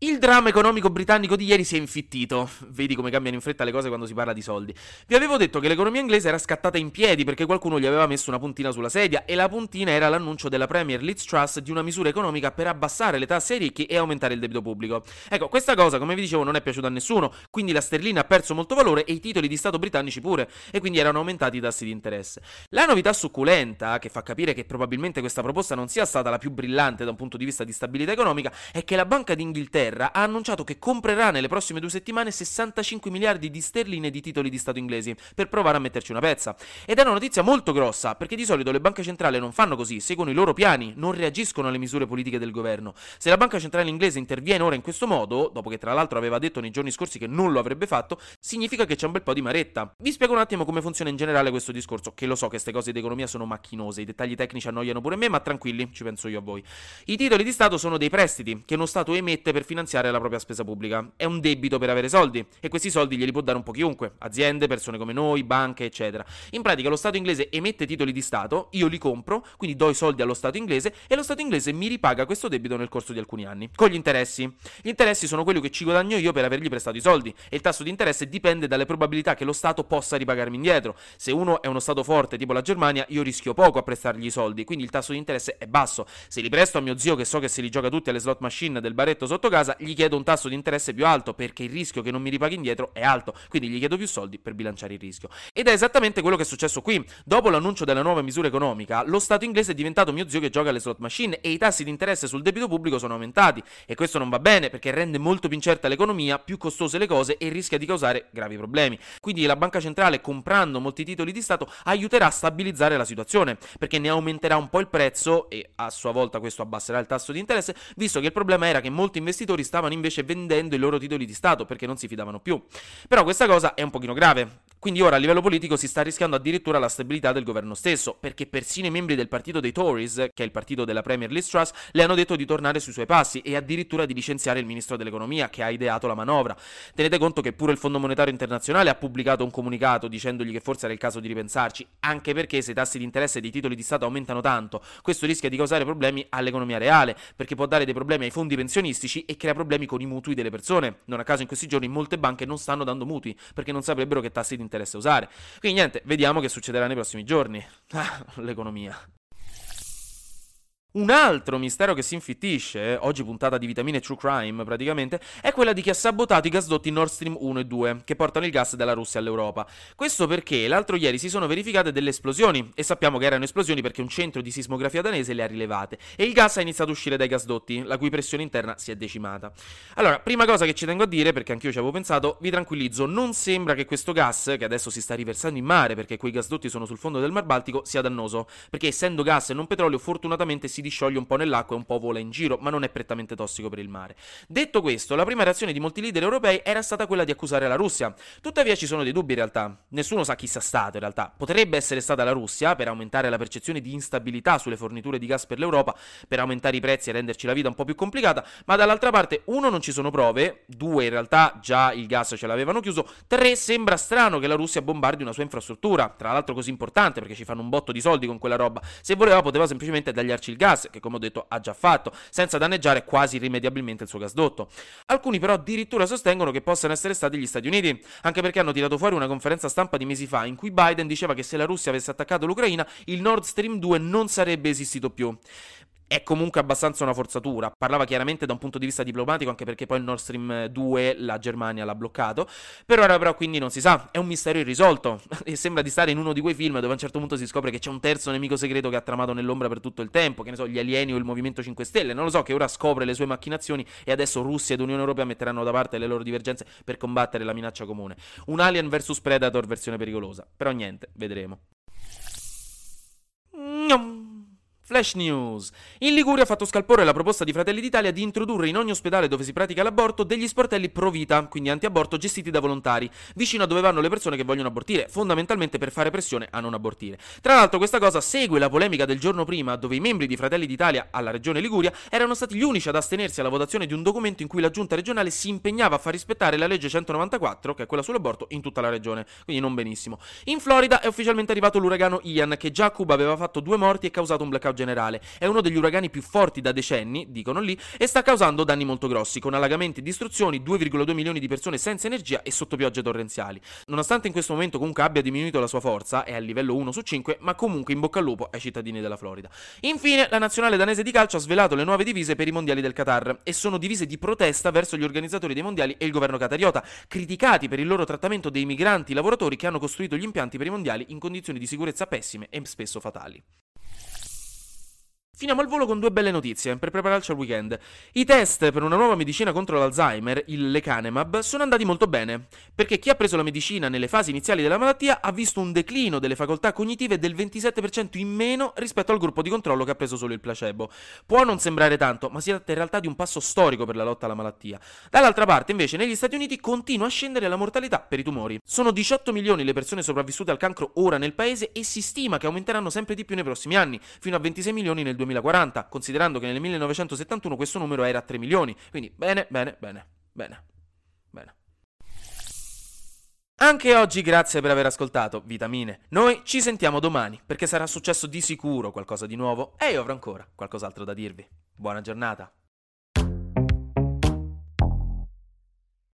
Il dramma economico britannico di ieri si è infittito. Vedi come cambiano in fretta le cose quando si parla di soldi. Vi avevo detto che l'economia inglese era scattata in piedi perché qualcuno gli aveva messo una puntina sulla sedia e la puntina era l'annuncio della Premier Liz Truss di una misura economica per abbassare le tasse ai ricchi e aumentare il debito pubblico. Ecco, questa cosa, come vi dicevo, non è piaciuta a nessuno, quindi la sterlina ha perso molto valore e i titoli di Stato britannici pure, e quindi erano aumentati i tassi di interesse. La novità succulenta, che fa capire che probabilmente questa proposta non sia stata la più brillante da un punto di vista di stabilità economica, è che la Banca d'Inghilterra ha annunciato che comprerà nelle prossime due settimane 65 miliardi di sterline di titoli di Stato inglesi per provare a metterci una pezza. Ed è una notizia molto grossa, perché di solito le banche centrali non fanno così, seguono i loro piani, non reagiscono alle misure politiche del governo. Se la banca centrale inglese interviene ora in questo modo, dopo che tra l'altro aveva detto nei giorni scorsi che non lo avrebbe fatto, significa che c'è un bel po' di maretta. Vi spiego un attimo come funziona in generale questo discorso, che lo so che queste cose di economia sono macchinose, i dettagli tecnici annoiano pure me, ma tranquilli, ci penso io a voi. I titoli di Stato sono dei prestiti che uno Stato emette per finanziare la la propria spesa pubblica. È un debito per avere soldi e questi soldi glieli può dare un po' chiunque, aziende, persone come noi, banche, eccetera. In pratica lo Stato inglese emette titoli di Stato, io li compro, quindi do i soldi allo Stato inglese e lo Stato inglese mi ripaga questo debito nel corso di alcuni anni, con gli interessi. Gli interessi sono quelli che ci guadagno io per avergli prestato i soldi e il tasso di interesse dipende dalle probabilità che lo Stato possa ripagarmi indietro. Se uno è uno Stato forte tipo la Germania, io rischio poco a prestargli i soldi, quindi il tasso di interesse è basso. Se li presto a mio zio che so che se li gioca tutti alle slot machine del baretto sotto casa, gli chiedo un tasso di interesse più alto perché il rischio che non mi ripaghi indietro è alto, quindi gli chiedo più soldi per bilanciare il rischio. Ed è esattamente quello che è successo qui. Dopo l'annuncio della nuova misura economica, lo Stato inglese è diventato mio zio che gioca alle slot machine e i tassi di interesse sul debito pubblico sono aumentati. E questo non va bene perché rende molto più incerta l'economia, più costose le cose e rischia di causare gravi problemi. Quindi la banca centrale, comprando molti titoli di Stato, aiuterà a stabilizzare la situazione perché ne aumenterà un po' il prezzo e a sua volta questo abbasserà il tasso di interesse, visto che il problema era che molti investitori stavano invece vendendo i loro titoli di Stato perché non si fidavano più. Però questa cosa è un pochino grave. Quindi ora a livello politico si sta rischiando addirittura la stabilità del governo stesso, perché persino i membri del partito dei Tories, che è il partito della Premier Liz Truss, le hanno detto di tornare sui suoi passi e addirittura di licenziare il ministro dell'economia che ha ideato la manovra. Tenete conto che pure il Fondo Monetario Internazionale ha pubblicato un comunicato dicendogli che forse era il caso di ripensarci, anche perché se i tassi di interesse dei titoli di Stato aumentano tanto, questo rischia di causare problemi all'economia reale, perché può dare dei problemi ai fondi pensionistici e crea problemi con i mutui delle persone. Non a caso in questi giorni molte banche non stanno dando mutui perché non saprebbero che tassi di interesse usare. Quindi niente, vediamo che succederà nei prossimi giorni. Ah, l'economia. Un altro mistero che si infittisce, oggi puntata di vitamine True Crime praticamente, è quella di chi ha sabotato i gasdotti Nord Stream 1 e 2, che portano il gas dalla Russia all'Europa. Questo perché l'altro ieri si sono verificate delle esplosioni, e sappiamo che erano esplosioni perché un centro di sismografia danese le ha rilevate, e il gas ha iniziato a uscire dai gasdotti, la cui pressione interna si è decimata. Allora, prima cosa che ci tengo a dire, perché anch'io ci avevo pensato, vi tranquillizzo, non sembra che questo gas, che adesso si sta riversando in mare perché quei gasdotti sono sul fondo del Mar Baltico, sia dannoso, perché essendo gas e non petrolio fortunatamente si discioglie un po' nell'acqua e un po' vola in giro, ma non è prettamente tossico per il mare. Detto questo, la prima reazione di molti leader europei era stata quella di accusare la Russia. Tuttavia ci sono dei dubbi in realtà. Nessuno sa chi sia stato in realtà. Potrebbe essere stata la Russia per aumentare la percezione di instabilità sulle forniture di gas per l'Europa, per aumentare i prezzi e renderci la vita un po' più complicata, ma dall'altra parte uno non ci sono prove, due in realtà già il gas ce l'avevano chiuso, tre sembra strano che la Russia bombardi una sua infrastruttura, tra l'altro così importante perché ci fanno un botto di soldi con quella roba. Se voleva poteva semplicemente tagliarci il gas, che come ho detto ha già fatto, senza danneggiare quasi irrimediabilmente il suo gasdotto. Alcuni però addirittura sostengono che possano essere stati gli Stati Uniti, anche perché hanno tirato fuori una conferenza stampa di mesi fa in cui Biden diceva che se la Russia avesse attaccato l'Ucraina, il Nord Stream 2 non sarebbe esistito più è comunque abbastanza una forzatura. Parlava chiaramente da un punto di vista diplomatico, anche perché poi il Nord Stream 2 la Germania l'ha bloccato. Per ora, però, quindi non si sa. È un mistero irrisolto. e sembra di stare in uno di quei film dove a un certo punto si scopre che c'è un terzo nemico segreto che ha tramato nell'ombra per tutto il tempo. Che ne so, gli alieni o il Movimento 5 Stelle. Non lo so, che ora scopre le sue macchinazioni e adesso Russia ed Unione Europea metteranno da parte le loro divergenze per combattere la minaccia comune. Un Alien vs Predator versione pericolosa. Però niente, vedremo. Flash News. In Liguria ha fatto scalpore la proposta di Fratelli d'Italia di introdurre in ogni ospedale dove si pratica l'aborto degli sportelli pro vita, quindi anti-aborto gestiti da volontari, vicino a dove vanno le persone che vogliono abortire, fondamentalmente per fare pressione a non abortire. Tra l'altro questa cosa segue la polemica del giorno prima, dove i membri di Fratelli d'Italia alla regione Liguria erano stati gli unici ad astenersi alla votazione di un documento in cui la giunta regionale si impegnava a far rispettare la legge 194, che è quella sull'aborto, in tutta la regione, quindi non benissimo. In Florida è ufficialmente arrivato l'uragano Ian, che già a Cuba aveva fatto due morti e causato un blackout generale. È uno degli uragani più forti da decenni, dicono lì, e sta causando danni molto grossi, con allagamenti e distruzioni, 2,2 milioni di persone senza energia e sotto piogge torrenziali. Nonostante in questo momento comunque abbia diminuito la sua forza, è a livello 1 su 5, ma comunque in bocca al lupo ai cittadini della Florida. Infine, la nazionale danese di calcio ha svelato le nuove divise per i mondiali del Qatar e sono divise di protesta verso gli organizzatori dei mondiali e il governo qatariota, criticati per il loro trattamento dei migranti lavoratori che hanno costruito gli impianti per i mondiali in condizioni di sicurezza pessime e spesso fatali. Finiamo al volo con due belle notizie per prepararci al weekend. I test per una nuova medicina contro l'Alzheimer, il lecanemab, sono andati molto bene, perché chi ha preso la medicina nelle fasi iniziali della malattia ha visto un declino delle facoltà cognitive del 27% in meno rispetto al gruppo di controllo che ha preso solo il placebo. Può non sembrare tanto, ma si tratta in realtà di un passo storico per la lotta alla malattia. Dall'altra parte, invece, negli Stati Uniti continua a scendere la mortalità per i tumori. Sono 18 milioni le persone sopravvissute al cancro ora nel paese e si stima che aumenteranno sempre di più nei prossimi anni, fino a 26 milioni nel 2020. 2040, considerando che nel 1971 questo numero era 3 milioni. Quindi bene, bene, bene, bene, bene. Anche oggi grazie per aver ascoltato Vitamine. Noi ci sentiamo domani perché sarà successo di sicuro qualcosa di nuovo e io avrò ancora qualcos'altro da dirvi. Buona giornata.